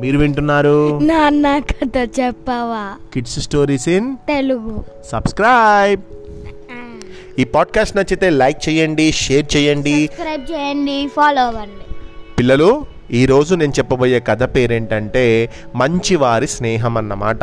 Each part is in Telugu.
మీరు వింటున్నారు? నాన్న కథ చెప్పవా? Kids stories in Telugu. Subscribe ఈ పాడ్కాస్ట్ నచ్చితే లైక్ చేయండి షేర్ చేయండి. సబ్స్క్రైబ్ చేయండి ఫాలో అవ్వండి. పిల్లలు ఈరోజు నేను చెప్పబోయే కథ పేరేంటంటే మంచివారి స్నేహం అన్నమాట.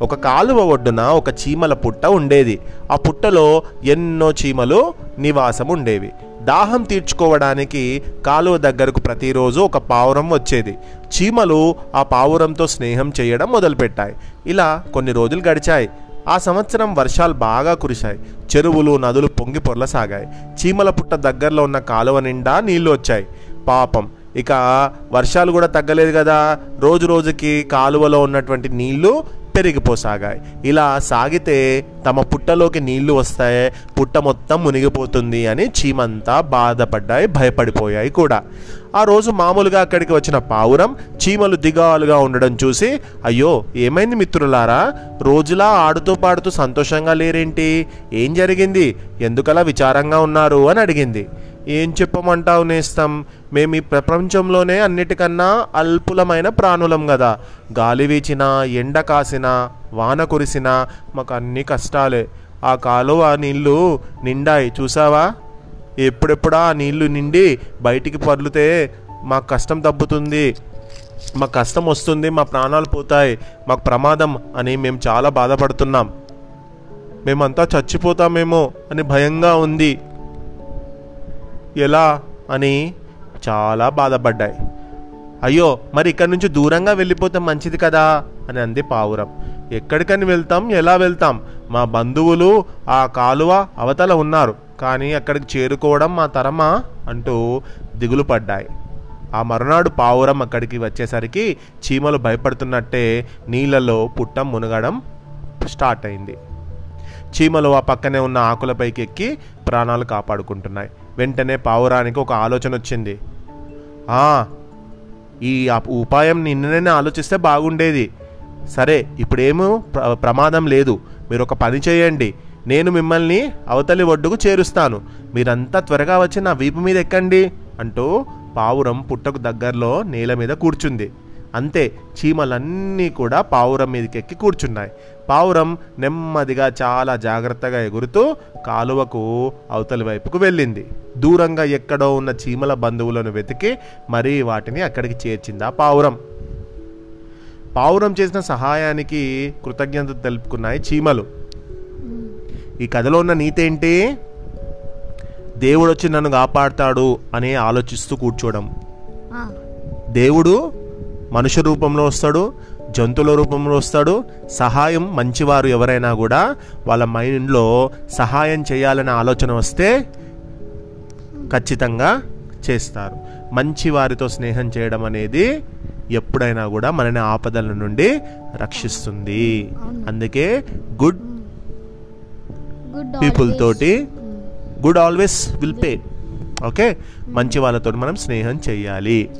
ఒక కాలువ ఒడ్డున ఒక చీమల పుట్ట ఉండేది. ఆ పుట్టలో ఎన్నో చీమలు నివాసం ఉండేవి దాహం తీర్చుకోవడానికి కాలువ దగ్గరకు ప్రతిరోజు ఒక పావురం వచ్చేది. చీమలు ఆ పావురంతో స్నేహం చేయడం మొదలుపెట్టాయి. ఇలా కొన్ని రోజులు గడిచాయి. ఆ సంవత్సరం వర్షాలు బాగా కురిశాయి. చెరువులు నదులు పొంగి పొర్లసాగాయి. చీమల పుట్ట దగ్గరలో ఉన్న కాలువ నిండా నీళ్ళు వచ్చాయి. పాపం. ఇక వర్షాలు కూడా తగ్గలేదు కదా. రోజు రోజుకి కాలువలో ఉన్నటువంటి నీళ్ళు పెరిగిపోసాగాయి ఇలా సాగితే తమ పుట్టలోకి నీళ్ళు వస్తాయి పుట్ట మొత్తం మునిగిపోతుంది అని చీమంతా బాధపడ్డాయి భయపడిపోయాయి కూడా. ఆ రోజు మామూలుగా అక్కడికి వచ్చిన పావురం చీమలు దిగాలుగా ఉండడం చూసి అయ్యో ఏమైంది మిత్రులారా? రోజులా ఆడుతూ పాడుతూ సంతోషంగా లేరేంటి? ఏం జరిగింది? ఎందుకలా విచారంగా ఉన్నారు? అని అడిగింది. ఏం చెప్పమంటావు నేస్తం? మేము ఈ ప్రపంచంలోనే అన్నిటికన్నా అల్పులమైన ప్రాణులం కదా గాలి వీచినా ఎండ కాసినా వాన కురిసినా మాకు అన్ని కష్టాలే. ఆ కాలువ నీళ్ళు నిండాయి చూసావా? ఎప్పుడెప్పుడా ఆ నీళ్ళు నిండి బయటికి పర్లితే మాకు కష్టం తగ్గుతుంది మాకు కష్టం వస్తుంది మా ప్రాణాలు పోతాయి. మాకు ప్రమాదం అని మేము చాలా బాధపడుతున్నాం. మేమంతా చచ్చిపోతామేమో అని భయంగా ఉంది. ఎలా అని చాలా బాధపడ్డాయి. అయ్యో మరి ఇక్కడి నుంచి దూరంగా వెళ్ళిపోతే మంచిది కదా అని అంది పావురం. ఎక్కడికని వెళ్తాం ఎలా వెళ్తాం? మా బంధువులు ఆ కాలువ అవతల ఉన్నారు కానీ అక్కడికి చేరుకోవడం మా తరమా అంటూ దిగులు పడ్డాయి. ఆ మరునాడు పావురం అక్కడికి వచ్చేసరికి చీమలు భయపడుతున్నట్టే నీళ్ళలో పుట్టం మునగడం స్టార్ట్ అయింది. చీమలు ఆ పక్కనే ఉన్న ఆకులపైకి ఎక్కి ప్రాణాలు కాపాడుకుంటున్నాయి. వెంటనే పావురానికి ఒక ఆలోచన వచ్చింది. "ఆ, ఈ ఉపాయం నిన్ననే ఆలోచిస్తే బాగుండేది. సరే ఇప్పుడేమో ప్ర ప్రమాదం లేదు. మీరు ఒక పని చేయండి. నేను మిమ్మల్ని అవతలి ఒడ్డుకు చేరుస్తాను. మీరంతా త్వరగా వచ్చి నా వీపు మీద ఎక్కండి అంటూ పావురం పుట్టకు దగ్గరలో నేల మీద కూర్చుంది. అంతే చీమలన్నీ కూడా పావురం మీదకి ఎక్కి కూర్చున్నాయి. పావురం నెమ్మదిగా చాలా జాగ్రత్తగా ఎగురుతూ కాలువకు అవతలి వైపుకు వెళ్ళింది. దూరంగా ఎక్కడో ఉన్న చీమల బంధువులను వెతికి మరీ వాటిని అక్కడికి చేర్చింది ఆ పావురం. పావురం చేసిన సహాయానికి కృతజ్ఞత తెలుపుకున్నాయి చీమలు. ఈ కథలో ఉన్న నీతి ఏంటి? దేవుడు వచ్చి నన్ను కాపాడుతాడు అని ఆలోచిస్తూ కూర్చోవడం. దేవుడు మనుష్య రూపంలో వస్తాడు జంతువుల రూపంలో వస్తాడు. సహాయం మంచివారు ఎవరైనా కూడా వాళ్ళ మైండ్లో సహాయం చేయాలనే ఆలోచన వస్తే ఖచ్చితంగా చేస్తారు. మంచి వారితో స్నేహం చేయడం అనేది ఎప్పుడైనా కూడా మనని ఆపదల నుండి రక్షిస్తుంది. అందుకే గుడ్ గుడ్ పీపుల్. తోటి good always will pay. Okay? మంచి వాళ్ళతో మనం స్నేహం చేయాలి.